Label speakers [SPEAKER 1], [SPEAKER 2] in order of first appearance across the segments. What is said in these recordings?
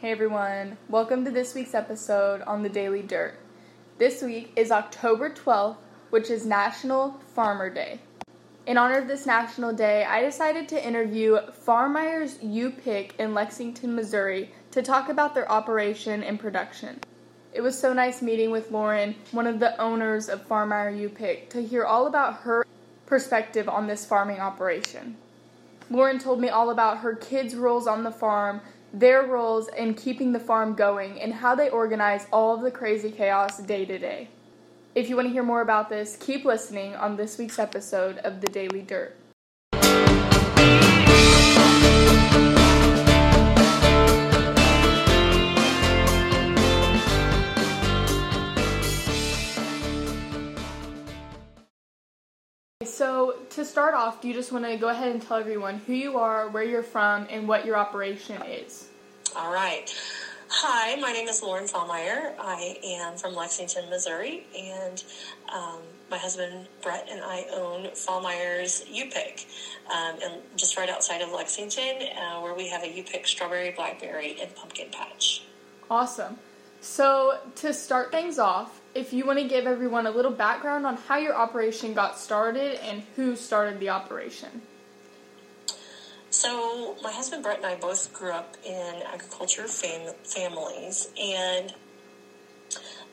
[SPEAKER 1] Hey everyone, welcome to this week's episode on the Daily Dirt. This week is October 12th, which is National Farmer Day. In honor of this National Day, I decided to interview Fahrmeier's U Pick in Lexington, Missouri to talk about their operation and production. It was so nice meeting with Lorin, one of the owners of Farmeyer U Pick, to hear all about her perspective on this farming operation. Lorin told me all about her kids' roles on the farm, their roles in keeping the farm going, and how they organize all of the crazy chaos day to day. If you want to hear more about this, keep listening on this week's episode of The Daily Dirt. Off, do you just want to go ahead and tell everyone who you are, where you're from, and what your operation is?
[SPEAKER 2] All right. Hi, my name is Lorin Fahrmeier. I am from Lexington, Missouri, and um, my husband Brett and I own Fahrmeier's U-Pick, um, and just right outside of Lexington, uh, where we have a U-Pick strawberry, blackberry, and pumpkin patch.
[SPEAKER 1] Awesome. So, to start things off, if you want to give everyone a little background on how your operation got started and who started the operation.
[SPEAKER 2] So, my husband Brett and I both grew up in agriculture fam- families, and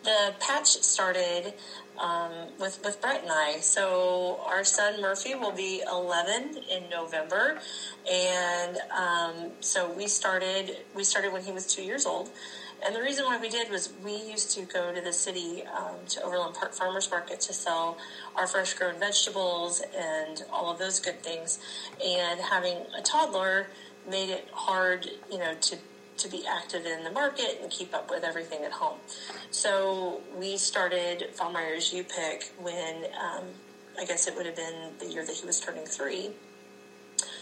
[SPEAKER 2] the patch started um, with with Brett and I. So, our son Murphy will be 11 in November, and um, so we started we started when he was two years old. And the reason why we did was we used to go to the city um, to Overland Park Farmers Market to sell our fresh grown vegetables and all of those good things. And having a toddler made it hard, you know, to to be active in the market and keep up with everything at home. So we started Fahrmeier's U Pick when um, I guess it would have been the year that he was turning three,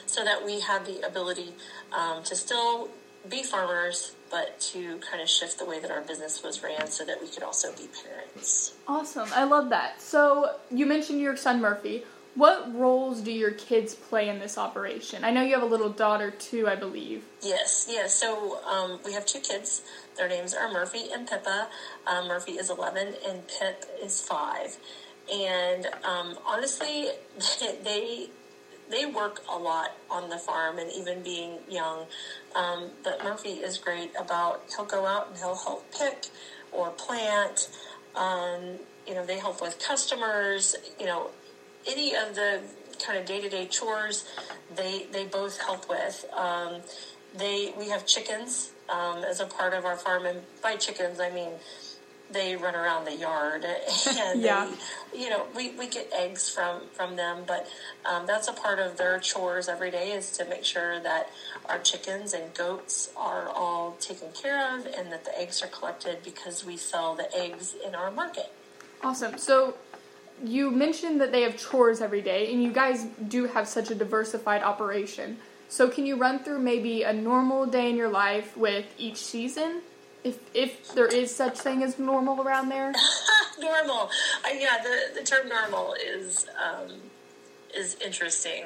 [SPEAKER 2] so that we had the ability um, to still be farmers, but to kind of shift the way that our business was ran so that we could also be parents.
[SPEAKER 1] Awesome. I love that. So, you mentioned your son Murphy. What roles do your kids play in this operation? I know you have a little daughter too, I believe.
[SPEAKER 2] Yes, yes. So um, we have two kids. Their names are Murphy and Pippa. Um, Murphy is 11 and Pip is 5. And um, honestly, they they work a lot on the farm and even being young. Um, but Murphy is great about he'll go out and he'll help pick or plant. Um, you know, they help with customers. You know, any of the kind of day to day chores, they they both help with. Um, they we have chickens um, as a part of our farm, and by chickens I mean they run around the yard and
[SPEAKER 1] yeah.
[SPEAKER 2] they, you know we, we get eggs from from them but um, that's a part of their chores every day is to make sure that our chickens and goats are all taken care of and that the eggs are collected because we sell the eggs in our market.
[SPEAKER 1] Awesome. So you mentioned that they have chores every day and you guys do have such a diversified operation. So can you run through maybe a normal day in your life with each season if if there is such thing as normal around there.
[SPEAKER 2] normal, uh, yeah. The the term normal is um, is interesting.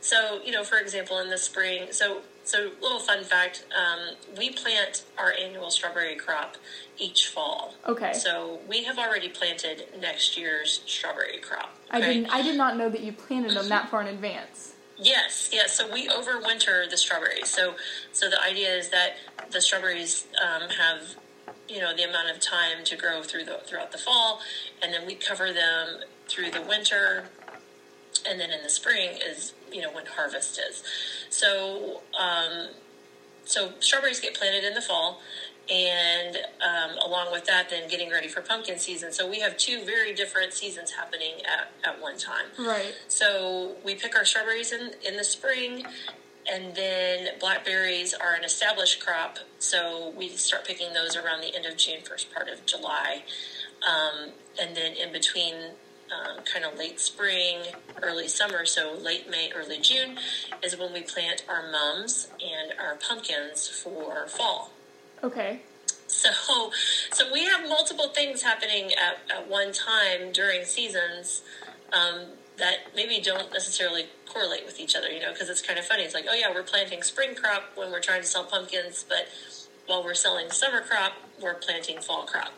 [SPEAKER 2] So you know, for example, in the spring, so so little fun fact: um, we plant our annual strawberry crop each fall.
[SPEAKER 1] Okay.
[SPEAKER 2] So we have already planted next year's strawberry crop.
[SPEAKER 1] Okay? I didn't. I did not know that you planted them that far in advance.
[SPEAKER 2] Yes, yes. So we overwinter the strawberries. So, so the idea is that the strawberries um, have, you know, the amount of time to grow through the throughout the fall, and then we cover them through the winter, and then in the spring is you know when harvest is. So, um, so strawberries get planted in the fall, and um, along with that, then getting ready for pumpkin season. So we have two very different seasons happening at, at one time.
[SPEAKER 1] Right.
[SPEAKER 2] So we pick our strawberries in, in the spring, and then blackberries are an established crop. So we start picking those around the end of June, first part of July. Um, and then in between um, kind of late spring, early summer, so late May, early June, is when we plant our mums and our pumpkins for fall.
[SPEAKER 1] Okay.
[SPEAKER 2] So, so we have multiple things happening at, at one time during seasons um, that maybe don't necessarily correlate with each other, you know, because it's kind of funny. It's like, oh yeah, we're planting spring crop when we're trying to sell pumpkins, but while we're selling summer crop, we're planting fall crop.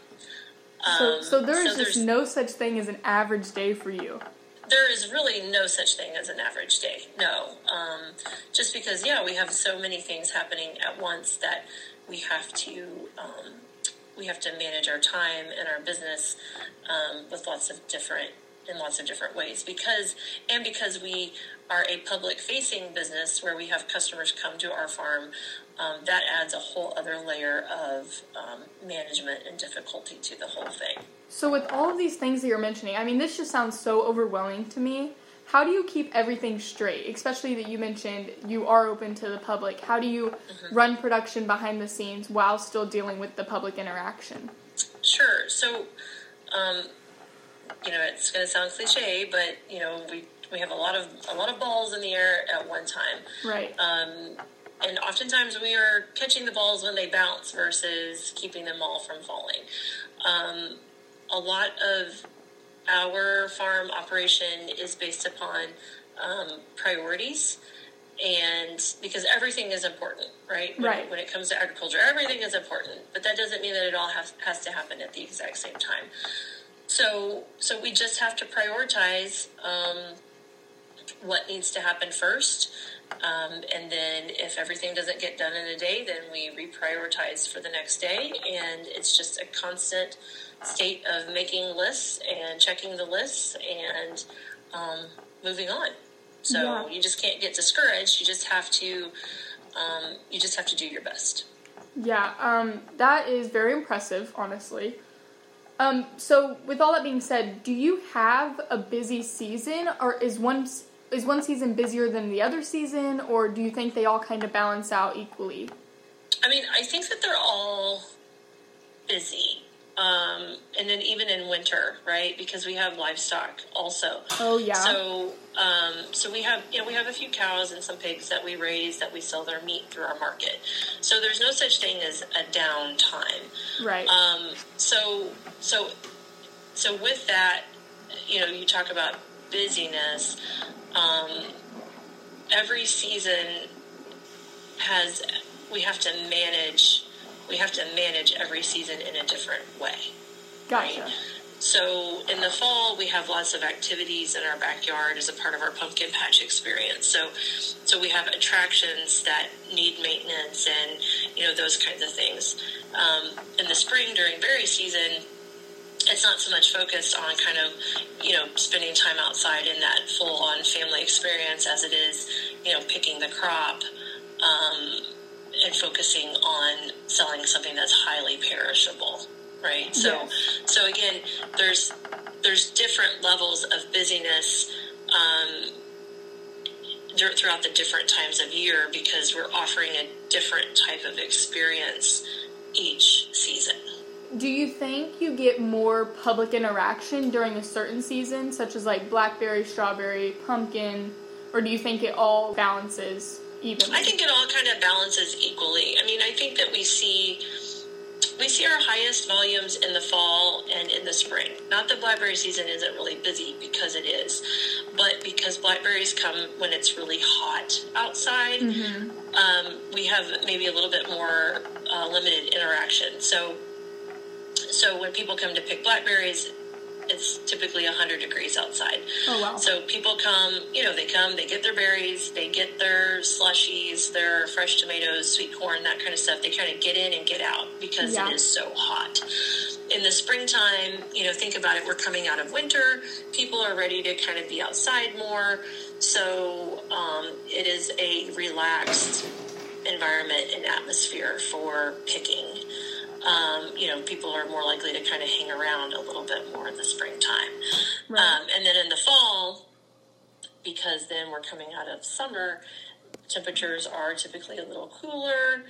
[SPEAKER 1] So, so there is
[SPEAKER 2] so
[SPEAKER 1] just no such thing as an average day for you.
[SPEAKER 2] there is really no such thing as an average day. No, um, just because yeah, we have so many things happening at once that we have to um, we have to manage our time and our business um, with lots of different in lots of different ways because and because we are a public facing business where we have customers come to our farm um, that adds a whole other layer of um, management and difficulty to the whole thing
[SPEAKER 1] So, with all of these things that you're mentioning, I mean, this just sounds so overwhelming to me. How do you keep everything straight? Especially that you mentioned you are open to the public. How do you run production behind the scenes while still dealing with the public interaction?
[SPEAKER 2] Sure. So, um, you know, it's going to sound cliche, but you know, we we have a lot of a lot of balls in the air at one time,
[SPEAKER 1] Right.
[SPEAKER 2] um, and oftentimes we are catching the balls when they bounce versus keeping them all from falling. Um, a lot of our farm operation is based upon um, priorities. And because everything is important, right? When,
[SPEAKER 1] Right.
[SPEAKER 2] when it comes to agriculture, everything is important, but that doesn't mean that it all has, has to happen at the exact same time. So, so we just have to prioritize um, what needs to happen first, um, and then if everything doesn't get done in a day, then we reprioritize for the next day, and it's just a constant state of making lists and checking the lists and um, moving on. So
[SPEAKER 1] Yeah.
[SPEAKER 2] you just can't get discouraged. You just have to, um, you just have to do your best.
[SPEAKER 1] Yeah, um, that is very impressive, honestly. Um, so, with all that being said, do you have a busy season, or is one is one season busier than the other season, or do you think they all kind of balance out equally?
[SPEAKER 2] I mean, I think that they're all busy. Um, and then even in winter, right? Because we have livestock also.
[SPEAKER 1] Oh yeah,
[SPEAKER 2] So, um, so we have you know we have a few cows and some pigs that we raise that we sell their meat through our market. So there's no such thing as a downtime.
[SPEAKER 1] right.
[SPEAKER 2] Um, so so so with that, you know, you talk about busyness. Um, every season has we have to manage we have to manage every season in a different way.
[SPEAKER 1] gotcha.
[SPEAKER 2] So in the fall, we have lots of activities in our backyard as a part of our pumpkin patch experience. So, so we have attractions that need maintenance and you know those kinds of things. Um, in the spring during berry season, it's not so much focused on kind of you know spending time outside in that full on family experience as it is you know picking the crop. Um, and focusing on selling something that's highly perishable, right? So,
[SPEAKER 1] Yes.
[SPEAKER 2] so again, there's there's different levels of busyness um, throughout the different times of year because we're offering a different type of experience each season.
[SPEAKER 1] Do you think you get more public interaction during a certain season, such as like blackberry, strawberry, pumpkin, or do you think it all balances evenly?
[SPEAKER 2] I think it all kind of balances equally. I mean, I think that we see we see our highest volumes in the fall and in the spring. Not that blackberry season isn't really busy because it is, but because blackberries come when it's really hot outside, um, we have maybe a little bit more uh, limited interaction. So, so when people come to pick blackberries, it's typically 100 degrees outside.
[SPEAKER 1] Oh, wow.
[SPEAKER 2] So people come, you know, they come, they get their berries, they get their slushies, their fresh tomatoes, sweet corn, that kind of stuff. They kind of get in and get out because
[SPEAKER 1] Yeah.
[SPEAKER 2] it is so hot. In the springtime, you know, think about it, we're coming out of winter. People are ready to kind of be outside more. So um, it is a relaxed environment and atmosphere for picking. Um, you know, people are more likely to kind of hang around a little bit more in the springtime.
[SPEAKER 1] Right.
[SPEAKER 2] Um, and then in the fall, because then we're coming out of summer, temperatures are typically a little cooler,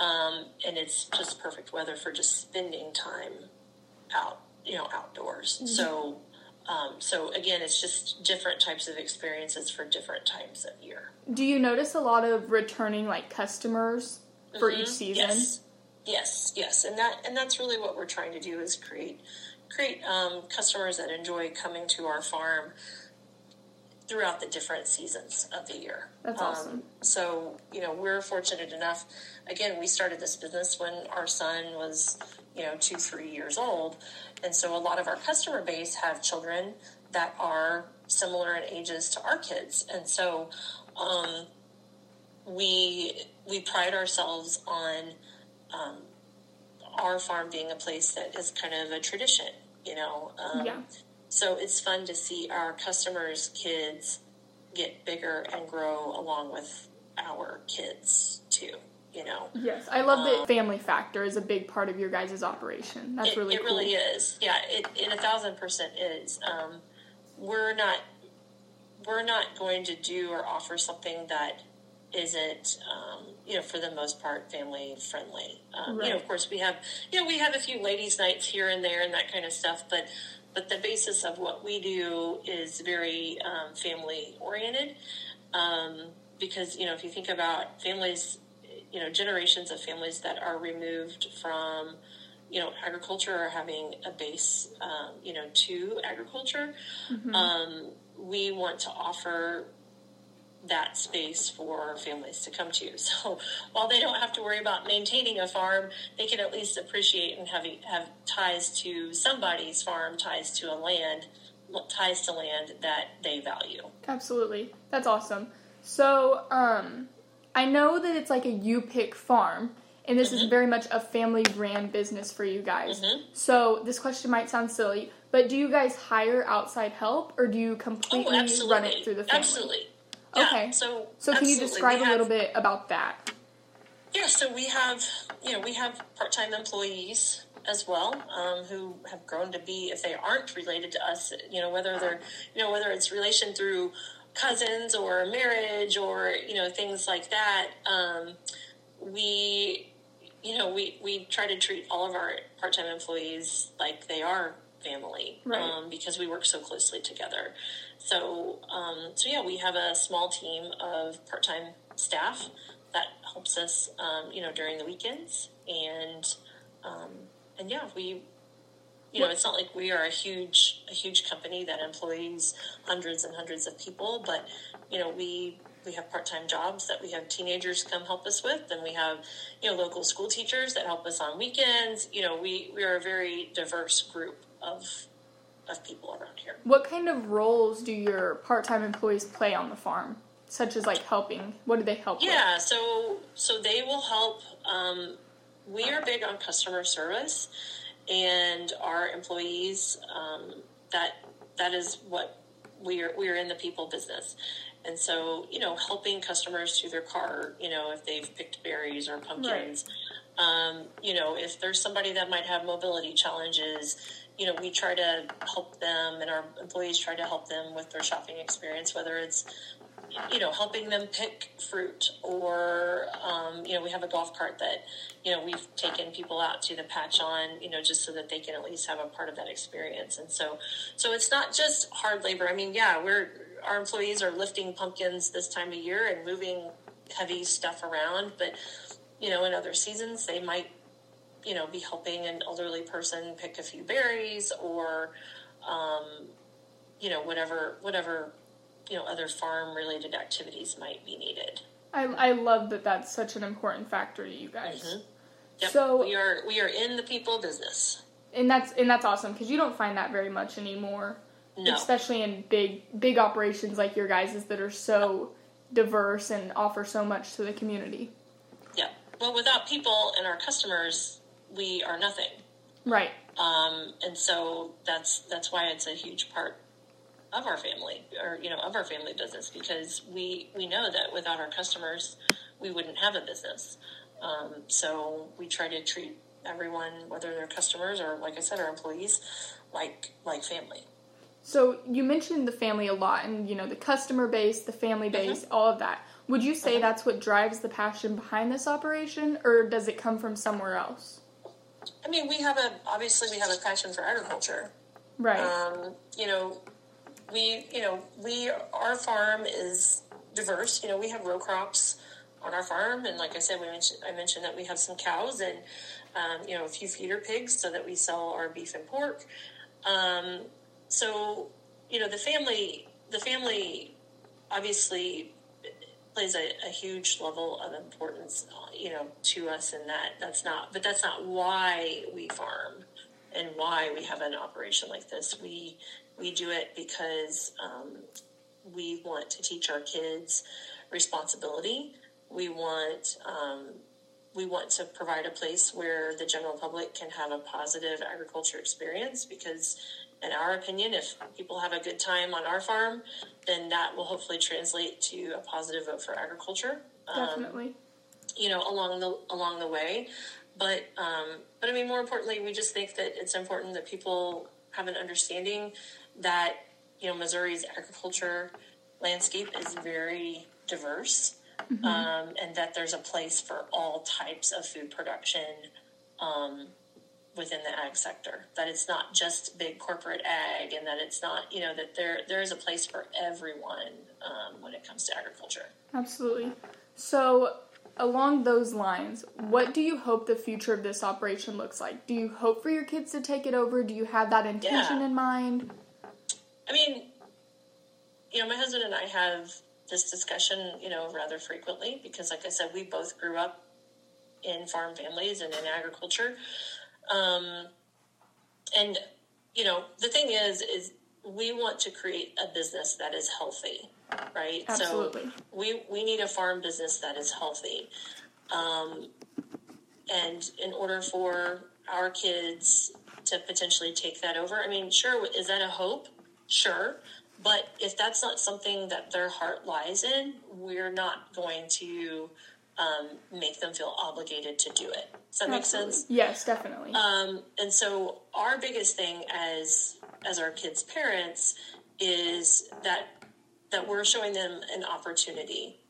[SPEAKER 2] um, and it's just perfect weather for just spending time out, you know, outdoors. So, um, so again, it's just different types of experiences for different times of year.
[SPEAKER 1] Do you notice a lot of returning like customers for each season?
[SPEAKER 2] Mm-hmm. Yes, yes, yes, and that and that's really what we're trying to do is create create um, customers that enjoy coming to our farm throughout the different seasons of the year.
[SPEAKER 1] That's
[SPEAKER 2] Um,
[SPEAKER 1] awesome.
[SPEAKER 2] So you know we're fortunate enough again, we started this business when our son was, you know, two, three years old. And so a lot of our customer base have children that are similar in ages to our kids. And so um, we, we pride ourselves on um, our farm being a place that is kind of a tradition, you know. Um,
[SPEAKER 1] Yeah.
[SPEAKER 2] So it's fun to see our customers' kids get bigger and grow along with our kids too. You know,
[SPEAKER 1] Yes, I love that family factor is a big part of your guys' operation. That's
[SPEAKER 2] it,
[SPEAKER 1] really
[SPEAKER 2] it
[SPEAKER 1] cool.
[SPEAKER 2] really is. Yeah, it, it a thousand percent is. Um, we're not we're not going to do or offer something that isn't, um, you know, for the most part, family friendly. Um, You know, of course, we have, you know, we have a few ladies' nights here and there and that kind of stuff, but but the basis of what we do is very um, family oriented. Um, because you know, if you think about families, you know, generations of families that are removed from you know, agriculture or having a base, um, you know, to agriculture. Um, we want to offer that space for families to come to. So while they don't have to worry about maintaining a farm, they can at least appreciate and have have ties to somebody's farm, ties to a land, ties to land that they value.
[SPEAKER 1] Absolutely. That's awesome. So, um, I know that it's like a you pick farm, and this is
[SPEAKER 2] Mm-hmm.
[SPEAKER 1] very much a family ran business for you guys. So, this question might sound silly, but do you guys hire outside help, or do you completely
[SPEAKER 2] oh,
[SPEAKER 1] run it through the family?
[SPEAKER 2] absolutely. Yeah,
[SPEAKER 1] Okay.
[SPEAKER 2] So
[SPEAKER 1] So, can you describe
[SPEAKER 2] We
[SPEAKER 1] a little bit about that?
[SPEAKER 2] Yeah, so we have, you know, we have part-time employees as well um, who have grown to be, if they aren't related to us, you know, whether they're, you know, whether it's relation through cousins or marriage or you know things like that. Um, we, you know, we we try to treat all of our part-time employees like they are family
[SPEAKER 1] Right.
[SPEAKER 2] um, because we work so closely together. So, um, so yeah, we have a small team of part-time staff that helps us, um, you know, during the weekends, and um, and yeah, we, you know, it's not like we are a huge a huge company that employs hundreds and hundreds of people, but you know, we we have part-time jobs that we have teenagers come help us with and we have you know local school teachers that help us on weekends. You know we we are a very diverse group of of people around here
[SPEAKER 1] What kind of roles do your part time employees play on the farm? Such as like helping. What do they help with?
[SPEAKER 2] Yeah, so so they will help. Um, we are big on customer service, and our employees. Um, that that is what we are. We are in the people business, and so you know, helping customers through their car. You know, if they've picked berries or pumpkins. Um, you know, if there's somebody that might have mobility challenges, you know, we try to help them, and our employees try to help them with their shopping experience, whether it's you know, helping them pick fruit, or um, you know, we have a golf cart that you know we've taken people out to the patch on, you know, just so that they can at least have a part of that experience. And so, so it's not just hard labor. I mean, yeah, we're our employees are lifting pumpkins this time of year and moving heavy stuff around, but you know, in other seasons they might you know be helping an elderly person pick a few berries or um, you know whatever whatever you know other farm related activities might be needed.
[SPEAKER 1] I, I love that that's such an important factor to you guys.
[SPEAKER 2] Mm-hmm. Yep.
[SPEAKER 1] So-
[SPEAKER 2] we are we are in the people business.
[SPEAKER 1] and that's and that's awesome because you don't find that very much anymore
[SPEAKER 2] No.
[SPEAKER 1] especially in big big operations like your guys's that are so diverse and offer so much to the community
[SPEAKER 2] Yeah. Well, without people and our customers, we are nothing.
[SPEAKER 1] right
[SPEAKER 2] Um, and so that's that's why it's a huge part of our family, or you know, of our family business, because we we know that without our customers, we wouldn't have a business. Um, so we try to treat everyone, whether they're customers or, like I said, our employees, like like family.
[SPEAKER 1] so you mentioned the family a lot and you know the customer base the family
[SPEAKER 2] Mm-hmm.
[SPEAKER 1] base all of that would you say that's what drives the passion behind this operation or does it come from somewhere else
[SPEAKER 2] I mean, we have a obviously we have a passion for agriculture.
[SPEAKER 1] right
[SPEAKER 2] Um, you know, we you know we our farm is diverse. You know, we have row crops on our farm, and like I said, we mentioned I mentioned that we have some cows and um, you know a few feeder pigs so that we sell our beef and pork. Um, so you know the family the family obviously plays a, a, huge level of importance, you know, to us in that. That's not, but that's not why we farm and why we have an operation like this. We we do it because um, we want to teach our kids responsibility. We want um, we want to provide a place where the general public can have a positive agriculture experience because in our opinion, if people have a good time on our farm, then that will hopefully translate to a positive vote for agriculture.
[SPEAKER 1] Um, Definitely. Um,
[SPEAKER 2] you know, along the along the way, but um, but I mean, more importantly, we just think that it's important that people have an understanding that you know Missouri's agriculture landscape is very diverse, mm-hmm. um, and that there's a place for all types of food production. Um, within the ag sector. That it's not just big corporate ag, and that it's not you know that there there is a place for everyone um, when it comes to agriculture.
[SPEAKER 1] Absolutely. So along those lines, what do you hope the future of this operation looks like? Do you hope for your kids to take it over? Do you have that intention yeah. in mind?
[SPEAKER 2] I mean, you know, my husband and I have this discussion, you know, rather frequently because, like I said, we both grew up in farm families and in agriculture. Um, and you know, the thing is, is we want to create a business that is healthy, right?
[SPEAKER 1] Absolutely.
[SPEAKER 2] So we we need a farm business that is healthy, um, and in order for our kids to potentially take that over, I mean, sure, is that a hope? Sure. But if that's not something that their heart lies in, we're not going to um, make them feel obligated to do it. Does that Absolutely. make sense?
[SPEAKER 1] Yes, definitely.
[SPEAKER 2] Um, and so our biggest thing as as our kids' parents is that that we're showing them an opportunity,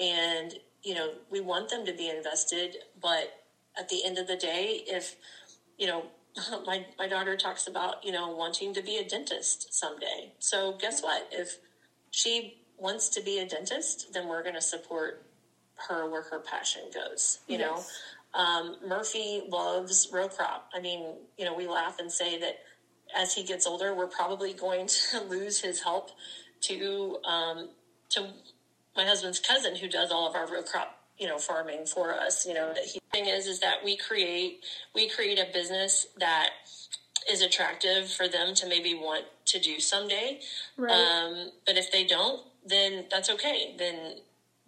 [SPEAKER 2] and you know we want them to be invested, but at the end of the day, if you know my my daughter talks about you know wanting to be a dentist someday, so guess what if she wants to be a dentist, then we're going to support her where her passion goes. You yes. know, um, Murphy loves row crop. I mean, you know, we laugh and say that as he gets older, we're probably going to lose his help to um, to my husband's cousin who does all of our row crop you know farming for us you know the thing is is that we create we create a business that is attractive for them to maybe want to do someday right. um, but if they don't then that's okay then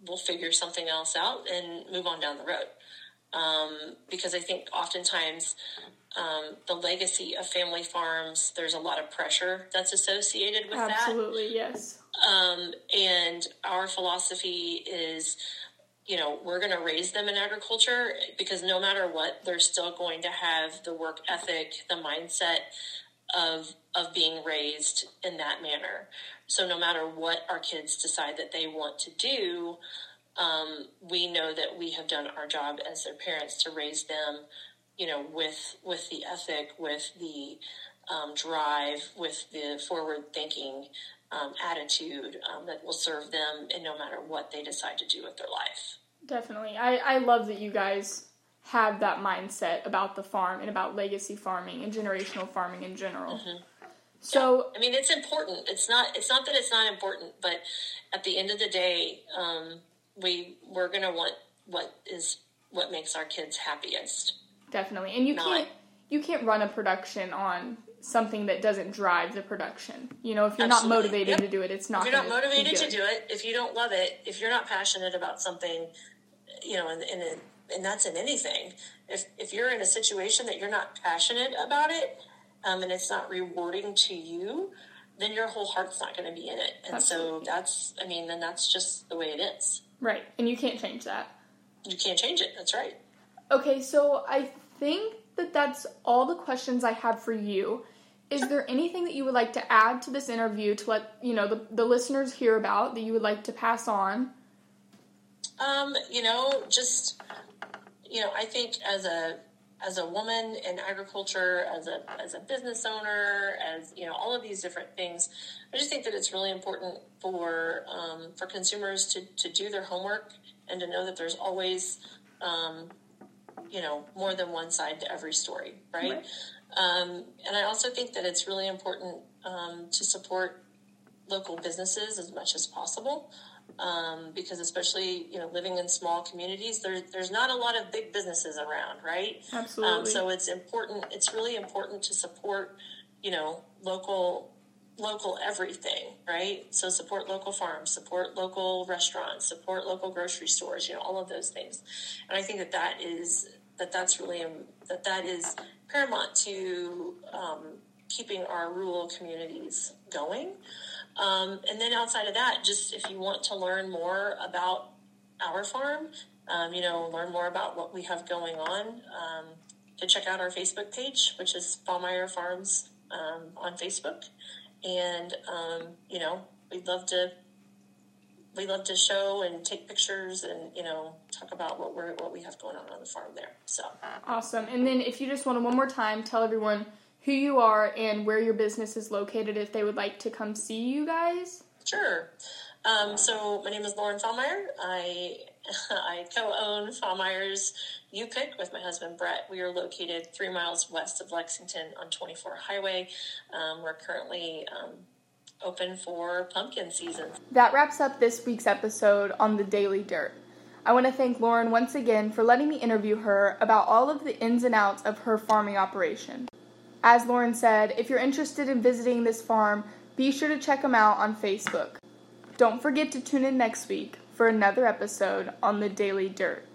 [SPEAKER 2] we'll figure something else out and move on down the road. Um, because I think oftentimes um, the legacy of family farms, there's a lot of pressure that's associated with
[SPEAKER 1] Absolutely, that. Absolutely, yes.
[SPEAKER 2] Um, and our philosophy is, you know, we're going to raise them in agriculture because no matter what, they're still going to have the work ethic, the mindset of of being raised in that manner. So no matter what our kids decide that they want to do, um, we know that we have done our job as their parents to raise them, you know, with with the ethic, with the um, drive, with the forward thinking um, attitude um, that will serve them, and no matter what they decide to do with their life.
[SPEAKER 1] Definitely, I I love that you guys have that mindset about the farm and about legacy farming and generational farming in general. Mm-hmm. So
[SPEAKER 2] yeah. I mean, it's important. It's not. It's not that it's not important, but at the end of the day, um, we we're gonna want what is what makes our kids happiest.
[SPEAKER 1] Definitely, and you not, can't you can't run a production on something that doesn't drive the production. You know, if you're absolutely. not motivated yep. to do it, it's not.
[SPEAKER 2] If you're not motivated to do it, if you don't love it, if you're not passionate about something, you know, and and, and that's in anything. If if you're in a situation that you're not passionate about it, um, and it's not rewarding to you, then your whole heart's not going to be in it. And Absolutely. so that's, I mean, then that's just the way it is.
[SPEAKER 1] Right. And you can't change that.
[SPEAKER 2] You can't change it. That's right.
[SPEAKER 1] Okay, so I think that that's all the questions I have for you. Is there anything that you would like to add to this interview to let you know the, the listeners hear about that you would like to pass on?
[SPEAKER 2] Um, you know, just you know, I think as a as a woman in agriculture, as a as a business owner, as you know, all of these different things. I just think that it's really important for um, for consumers to to do their homework and to know that there's always um, you know more than one side to every story, right? right. Um, and I also think that it's really important um, to support local businesses as much as possible. Um, because especially you know living in small communities, there, there's not a lot of big businesses around, right?
[SPEAKER 1] Absolutely.
[SPEAKER 2] Um, so it's important. It's really important to support you know local local everything, right? So support local farms, support local restaurants, support local grocery stores, you know, all of those things. And I think that that is that that's really um, that that is paramount to um, keeping our rural communities going. Um, and then outside of that, just if you want to learn more about our farm, um, you know, learn more about what we have going on, um, to check out our Facebook page, which is Fahrmeier Farms um, on Facebook. And um, you know we'd love to we love to show and take pictures and you know talk about what we're what we have going on on the farm there so.
[SPEAKER 1] Awesome. And then if you just want to one more time tell everyone who you are and where your business is located if they would like to come see you guys
[SPEAKER 2] sure um, so my name is lorin fahrmeier i I co-own Fahrmeier's U-Pick with my husband Brett. We are located three miles west of Lexington on 24 Highway. Um, we're currently um, open for pumpkin season.
[SPEAKER 1] That wraps up this week's episode on the Daily Dirt. I want to thank Lorin once again for letting me interview her about all of the ins and outs of her farming operation. As Lorin said, if you're interested in visiting this farm, be sure to check them out on Facebook. Don't forget to tune in next week for another episode on the Daily Dirt.